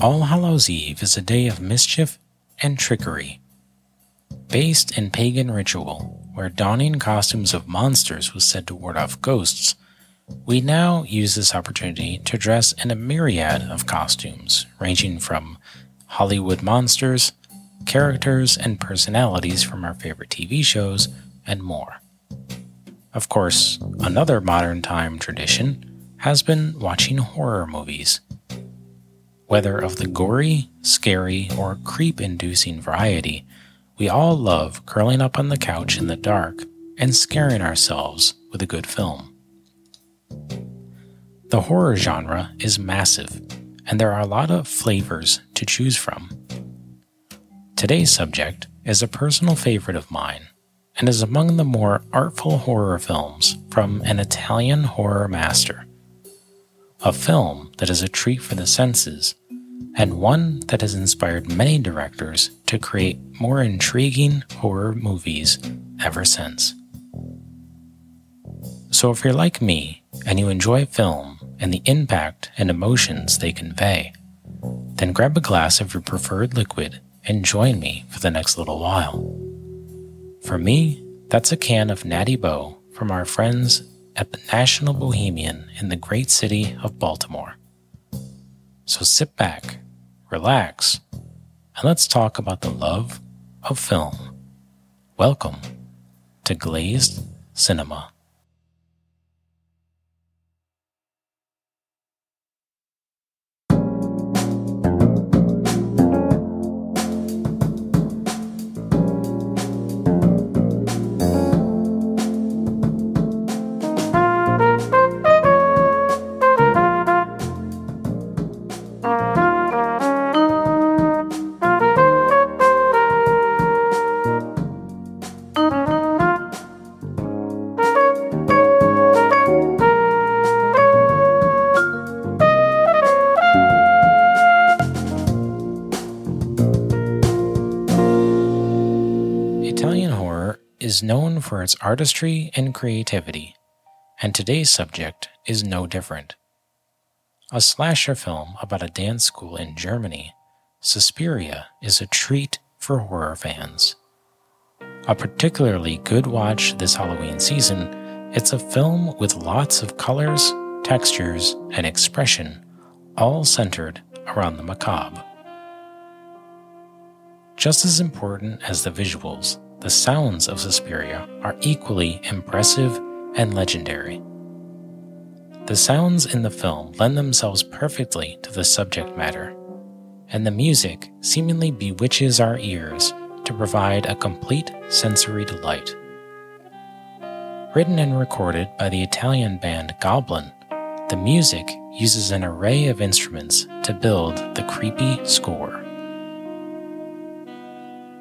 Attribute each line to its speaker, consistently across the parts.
Speaker 1: All Hallows Eve is a day of mischief and trickery. Based in pagan ritual, where donning costumes of monsters was said to ward off ghosts, we now use this opportunity to dress in a myriad of costumes, ranging from Hollywood monsters, characters, and personalities from our favorite TV shows, and more. Of course, another modern time tradition has been watching horror movies. Whether of the gory, scary, or creep inducing variety, we all love curling up on the couch in the dark and scaring ourselves with a good film. The horror genre is massive, and there are a lot of flavors to choose from. Today's subject is a personal favorite of mine and is among the more artful horror films from an Italian horror master. A film that is a treat for the senses, and one that has inspired many directors to create more intriguing horror movies ever since. So, if you're like me and you enjoy film and the impact and emotions they convey, then grab a glass of your preferred liquid and join me for the next little while. For me, that's a can of Natty Boh from our friends at the National Bohemian in the great city of Baltimore. So sit back, relax, and let's talk about the love of film. Welcome to Glazed Cinema. Italian horror is known for its artistry and creativity, and today's subject is no different. A slasher film about a dance school in Germany, Suspiria is a treat for horror fans. A particularly good watch this Halloween season, it's a film with lots of colors, textures, and expression, all centered around the macabre. Just as important as the visuals, the sounds of Suspiria are equally impressive and legendary. The sounds in the film lend themselves perfectly to the subject matter, and the music seemingly bewitches our ears to provide a complete sensory delight. Written and recorded by the Italian band Goblin, the music uses an array of instruments to build the creepy score.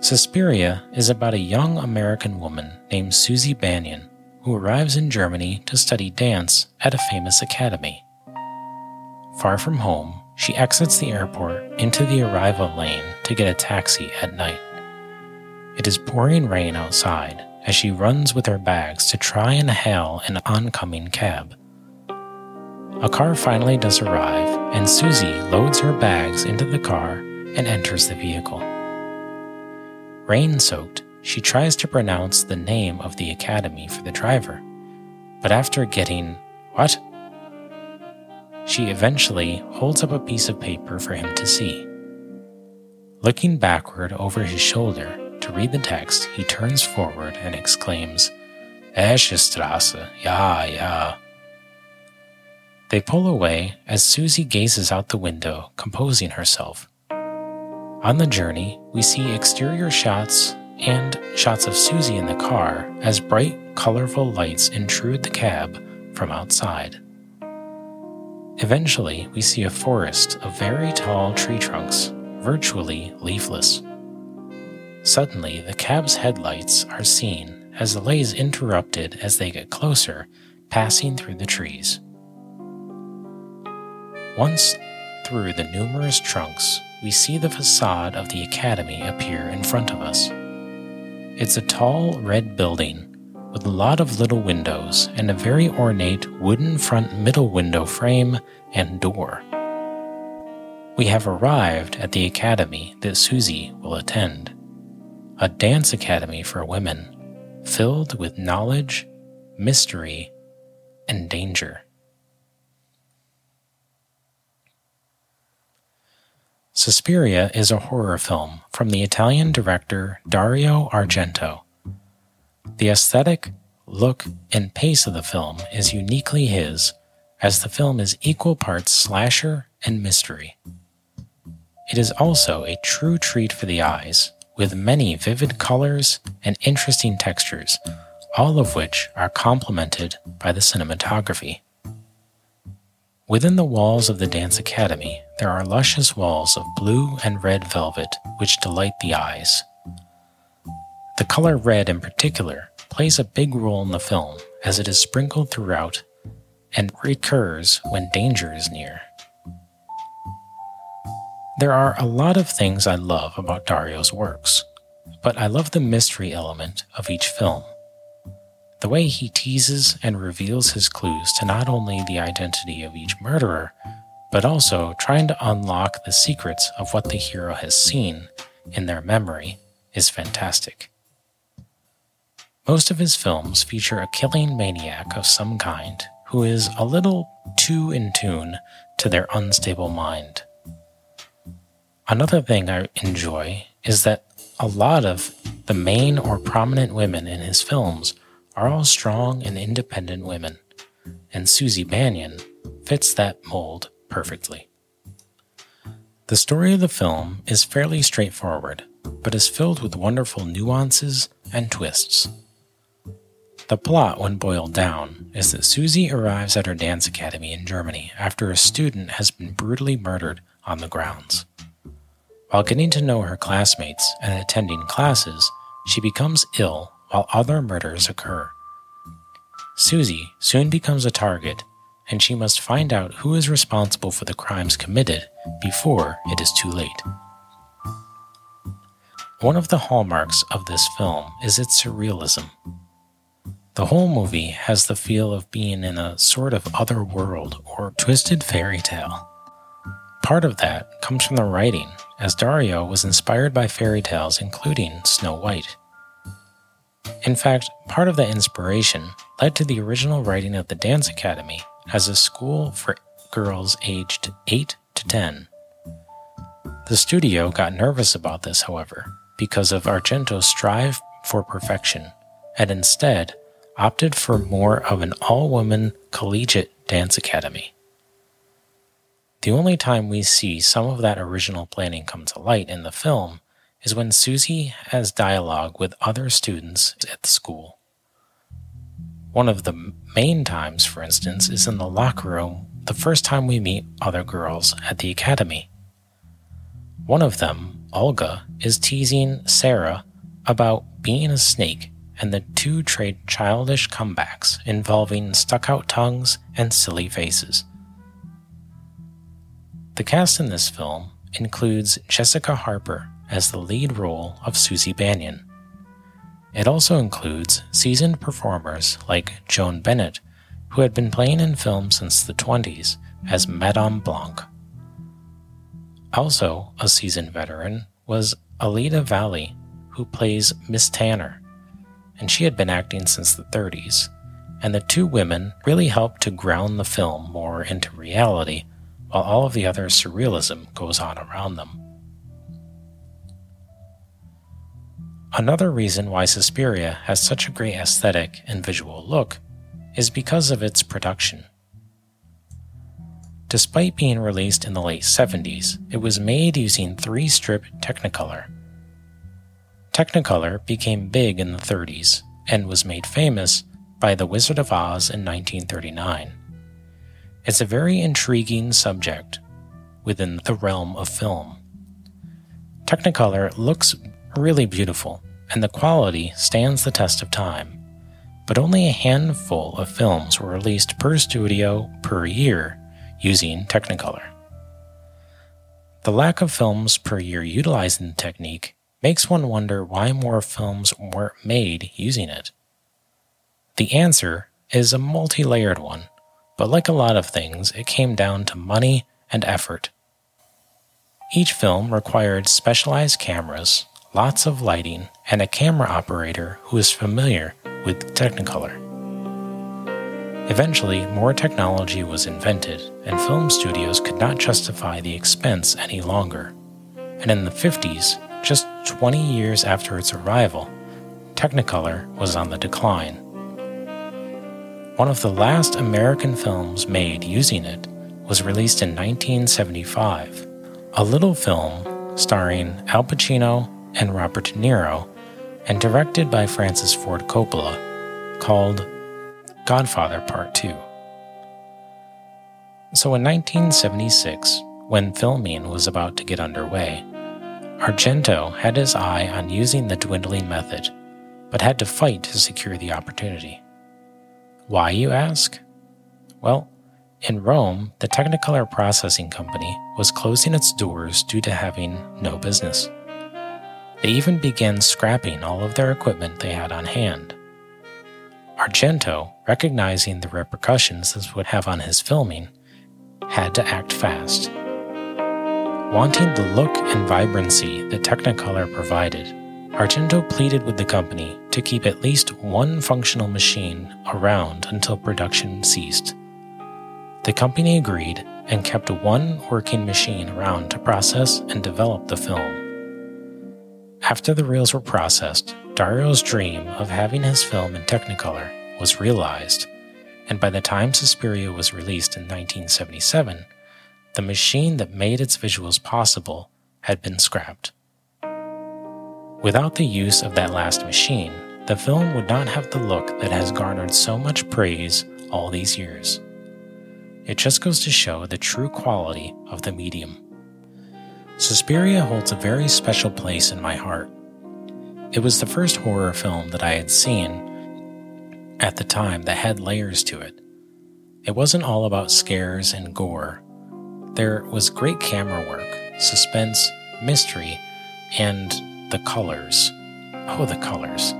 Speaker 1: Suspiria is about a young American woman named Susie Bannion who arrives in Germany to study dance at a famous academy. Far from home, she exits the airport into the arrival lane to get a taxi at night. It is pouring rain outside as she runs with her bags to try and hail an oncoming cab. A car finally does arrive, and Susie loads her bags into the car and enters the vehicle. Rain soaked, she tries to pronounce the name of the academy for the driver, but after getting, What? She eventually holds up a piece of paper for him to see. Looking backward over his shoulder to read the text, he turns forward and exclaims, Eschestrasse, ja, ja. They pull away as Susie gazes out the window, composing herself. On the journey, we see exterior shots and shots of Susie in the car as bright, colorful lights intrude the cab from outside. Eventually, we see a forest of very tall tree trunks, virtually leafless. Suddenly, the cab's headlights are seen as the light is interrupted as they get closer, passing through the trees. Once through the numerous trunks, we see the facade of the academy appear in front of us. It's a tall red building with a lot of little windows and a very ornate wooden front middle window frame and door. we have arrived at the academy that Susie will attend a dance academy for women filled with knowledge, mystery, and danger. Suspiria is a horror film from the Italian director Dario Argento. The aesthetic, look, and pace of the film is uniquely his, as the film is equal parts slasher and mystery. It is also a true treat for the eyes, with many vivid colors and interesting textures, all of which are complemented by the cinematography. Within the walls of the Dance Academy, there are luscious walls of blue and red velvet which delight the eyes. The color red in particular plays a big role in the film as it is sprinkled throughout and recurs when danger is near. There are a lot of things I love about Dario's works, but I love the mystery element of each film. The way he teases and reveals his clues to not only the identity of each murderer, but also trying to unlock the secrets of what the hero has seen in their memory is fantastic. Most of his films feature a killing maniac of some kind who is a little too in tune to their unstable mind. Another thing I enjoy is that a lot of the main or prominent women in his films are all strong and independent women, and Susie Bannion fits that mold perfectly. The story of the film is fairly straightforward, but is filled with wonderful nuances and twists. The plot, when boiled down, is that Susie arrives at her dance academy in Germany after a student has been brutally murdered on the grounds. While getting to know her classmates and attending classes, she becomes ill while other murders occur. Susie soon becomes a target, and she must find out who is responsible for the crimes committed before it is too late. One of the hallmarks of this film is its surrealism. The whole movie has the feel of being in a sort of other world or twisted fairy tale. Part of that comes from the writing as Dario was inspired by fairy tales, including Snow White. In fact, part of that inspiration led to the original writing of the Dance Academy as a school for girls aged 8 to 10. The studio got nervous about this, however, because of Argento's strive for perfection, and instead opted for more of an all woman collegiate dance academy. The only time we see some of that original planning come to light in the film is when Susie has dialogue with other students at the school. One of the main times, for instance, is in the locker room the first time we meet other girls at the academy. One of them, Olga, is teasing Sarah about being a snake, and the two trade childish comebacks involving stuck out tongues and silly faces. The cast in this film includes Jessica Harper as the lead role of Susie Bannion. It also includes seasoned performers like Joan Bennett, who had been playing in film since the 20s as Madame Blanc. Also, a seasoned veteran was Alida Valli, who plays Miss Tanner, and she had been acting since the 30s. And the two women really helped to ground the film more into reality while all of the other surrealism goes on around them. Another reason why Suspiria has such a great aesthetic and visual look is because of its production. Despite being released in the late 70s, it was made using 3 strip Technicolor. Technicolor became big in the 30s and was made famous by The Wizard of Oz in 1939. It's a very intriguing subject within the realm of film. Technicolor looks really beautiful, and the quality stands the test of time, but only a handful of films were released per studio per year using Technicolor. The lack of films per year utilizing the technique makes one wonder why more films weren't made using it. The answer is a multi layered one but like a lot of things, it came down to money and effort. Each film required specialized cameras, lots of lighting, and a camera operator who is familiar with Technicolor. Eventually, more technology was invented, and film studios could not justify the expense any longer. And in the 50s, just 20 years after its arrival, Technicolor was on the decline. One of the last American films made using it was released in 1975, a little film starring Al Pacino and Robert De Niro and directed by Francis Ford Coppola called Godfather Part 2. So in 1976, when filming was about to get underway, Argento had his eye on using the dwindling method, but had to fight to secure the opportunity. Why, you ask? Well, in Rome, the Technicolor Processing Company was closing its doors due to having no business. They even began scrapping all of their equipment they had on hand. Argento, recognizing the repercussions this would have on his filming, had to act fast. Wanting the look and vibrancy that Technicolor provided, Argento pleaded with the company to keep at least one functional machine around until production ceased. The company agreed and kept one working machine around to process and develop the film. After the reels were processed, Dario's dream of having his film in Technicolor was realized, and by the time Suspiria was released in 1977, the machine that made its visuals possible had been scrapped. Without the use of that last machine, the film would not have the look that has garnered so much praise all these years. It just goes to show the true quality of the medium. Suspiria holds a very special place in my heart. It was the first horror film that I had seen at the time that had layers to it. It wasn't all about scares and gore. There was great camera work, suspense, mystery, and the colors. Oh, the colors.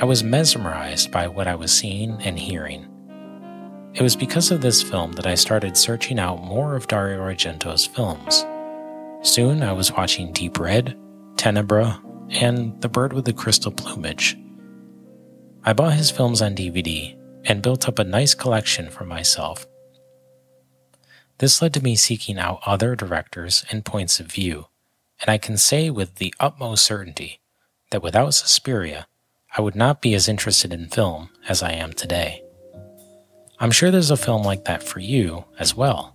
Speaker 1: I was mesmerized by what I was seeing and hearing. It was because of this film that I started searching out more of Dario Argento's films. Soon I was watching Deep Red, Tenebrae, and The Bird with the Crystal Plumage. I bought his films on DVD and built up a nice collection for myself. This led to me seeking out other directors and points of view, and I can say with the utmost certainty that without Suspiria, I would not be as interested in film as I am today. I'm sure there's a film like that for you as well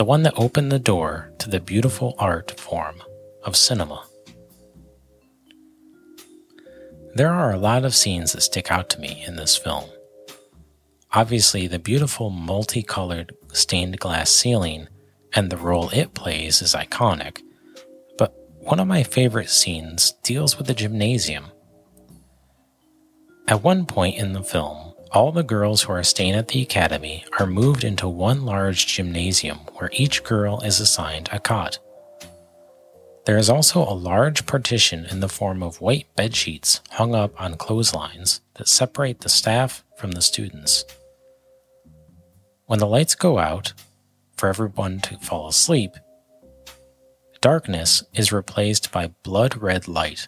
Speaker 1: the one that opened the door to the beautiful art form of cinema. There are a lot of scenes that stick out to me in this film. Obviously, the beautiful multicolored stained glass ceiling and the role it plays is iconic, but one of my favorite scenes deals with the gymnasium. At one point in the film, all the girls who are staying at the academy are moved into one large gymnasium where each girl is assigned a cot. There is also a large partition in the form of white bed sheets hung up on clotheslines that separate the staff from the students. When the lights go out, for everyone to fall asleep, darkness is replaced by blood red light,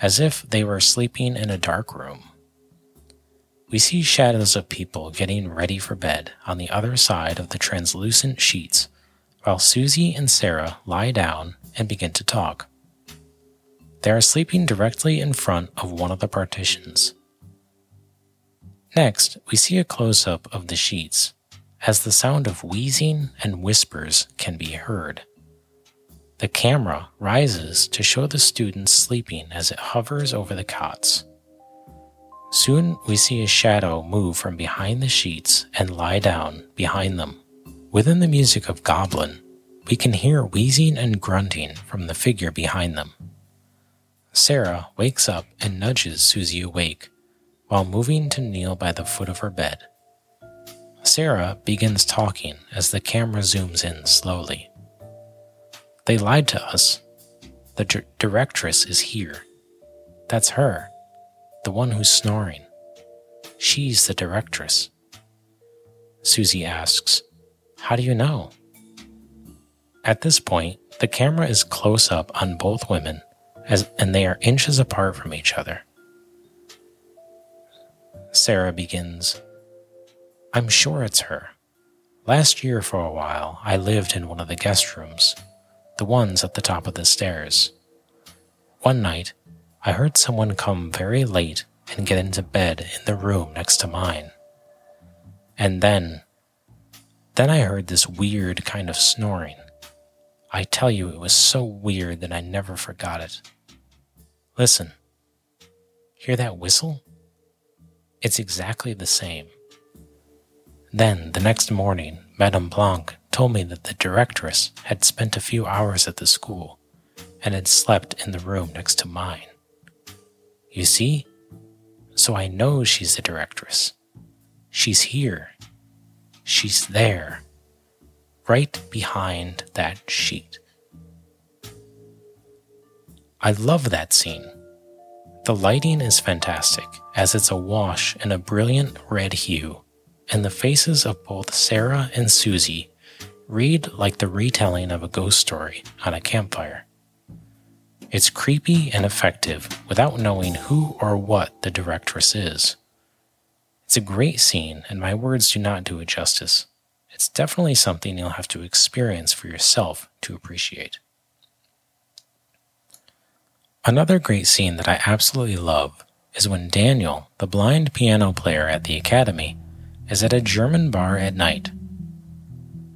Speaker 1: as if they were sleeping in a dark room. We see shadows of people getting ready for bed on the other side of the translucent sheets, while Susie and Sarah lie down and begin to talk. They are sleeping directly in front of one of the partitions. Next, we see a close up of the sheets, as the sound of wheezing and whispers can be heard. The camera rises to show the students sleeping as it hovers over the cots. Soon we see a shadow move from behind the sheets and lie down behind them. Within the music of Goblin, we can hear wheezing and grunting from the figure behind them. Sarah wakes up and nudges Susie awake while moving to kneel by the foot of her bed. Sarah begins talking as the camera zooms in slowly. They lied to us. The directress is here. That's her the one who's snoring. She's the directress. Susie asks, How do you know? At this point, The camera is close up on both women, as, and they are inches apart from each other. Sarah begins I'm sure it's her. Last year, for a while, I lived in one of the guest rooms, the ones at the top of the stairs. One night, I heard someone come very late and get into bed in the room next to mine. And then, then I heard this weird kind of snoring. I tell you, it was so weird that I never forgot it. Listen. Hear that whistle? It's exactly the same. Then, the next morning, Madame Blanc told me that the directress had spent a few hours at the school and had slept in the room next to mine. You see? So I know she's the directress. She's here. She's there. Right behind that sheet. I love that scene. The lighting is fantastic, as it's awash in a brilliant red hue and the faces of both Sarah and Susie read like the retelling of a ghost story on a campfire. It's creepy and effective without knowing who or what the directress is. It's a great scene, and my words do not do it justice. It's definitely something you'll have to experience for yourself to appreciate. Another great scene that I absolutely love is when Daniel, the blind piano player at the academy, is at a German bar at night.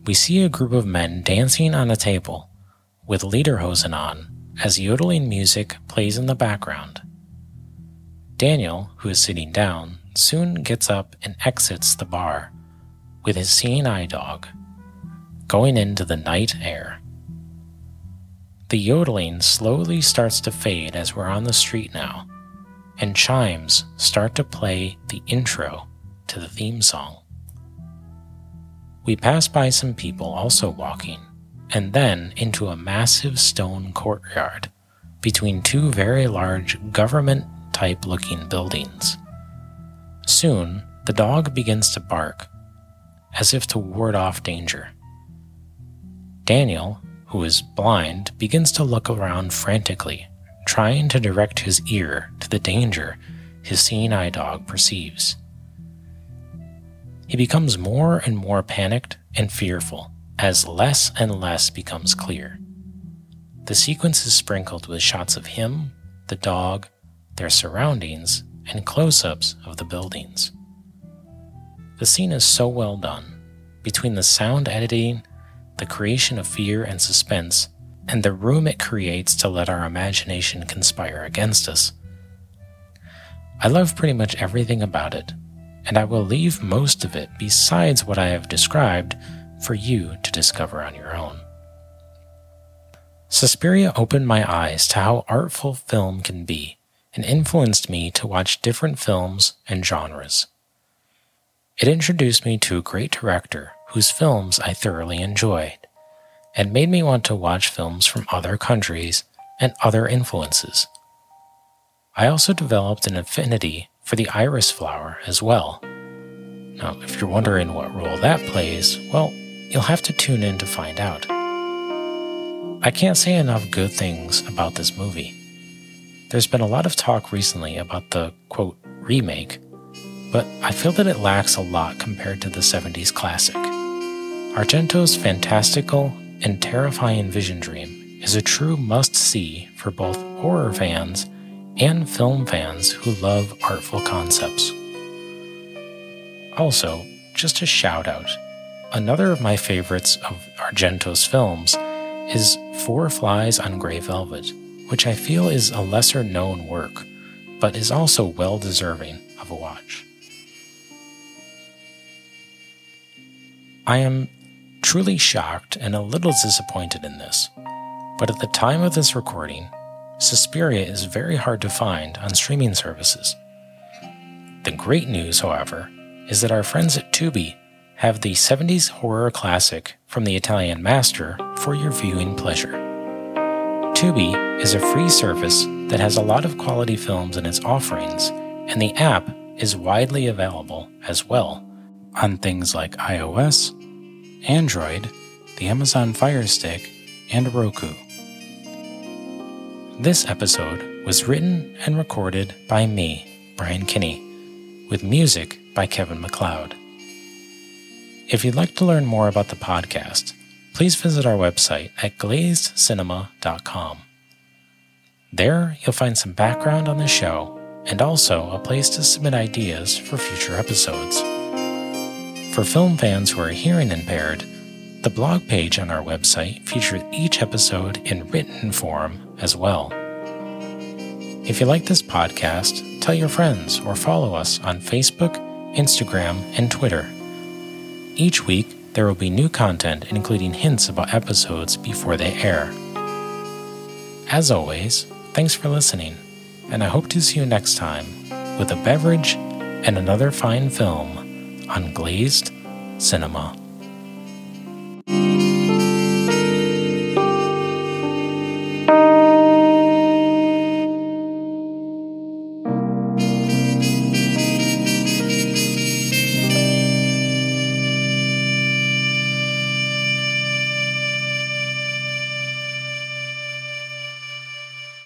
Speaker 1: We see a group of men dancing on a table with lederhosen on as yodeling music plays in the background. Daniel, who is sitting down, soon gets up and exits the bar with his seeing eye dog, going into the night air. The yodeling slowly starts to fade as we're on the street now, and chimes start to play the intro to the theme song. We pass by some people also walking, and then into a massive stone courtyard between two very large government type looking buildings. Soon, the dog begins to bark, as if to ward off danger. Daniel, who is blind, begins to look around frantically, trying to direct his ear to the danger his seeing eye dog perceives. He becomes more and more panicked and fearful as less and less becomes clear. The sequence is sprinkled with shots of him, the dog, their surroundings, and close ups of the buildings. The scene is so well done, between the sound editing, the creation of fear and suspense, and the room it creates to let our imagination conspire against us. I love pretty much everything about it, and I will leave most of it besides what I have described for you to discover on your own. Suspiria opened my eyes to how artful film can be and influenced me to watch different films and genres. It introduced me to a great director whose films I thoroughly enjoyed, and made me want to watch films from other countries and other influences. I also developed an affinity for the iris flower as well. Now, if you're wondering what role that plays, well, you'll have to tune in to find out. I can't say enough good things about this movie. There's been a lot of talk recently about the quote remake, but I feel that it lacks a lot compared to the 70s classic. Argento's fantastical and terrifying Vision Dream is a true must see for both horror fans and film fans who love artful concepts. Also, just a shout out another of my favorites of Argento's films is Four Flies on Grey Velvet, which I feel is a lesser known work, but is also well deserving of a watch. I am truly shocked and a little disappointed in this, but at the time of this recording, Suspiria is very hard to find on streaming services. The great news, however, is that our friends at Tubi have the 70s horror classic from the Italian master for your viewing pleasure. Tubi is a free service that has a lot of quality films in its offerings, and the app is widely available as well on things like iOS, Android, the Amazon Fire Stick, and Roku. This episode was written and recorded by me, Brian Kinney, with music by Kevin MacLeod. If you'd like to learn more about the podcast, please visit our website at glazedcinema.com. There, you'll find some background on the show and also a place to submit ideas for future episodes. For film fans who are hearing impaired, the blog page on our website features each episode in written form as well. If you like this podcast, tell your friends or follow us on Facebook, Instagram, and Twitter. Each week, there will be new content, including hints about episodes before they air. As always, thanks for listening, and I hope to see you next time with a beverage and another fine film on Glazed Cinema.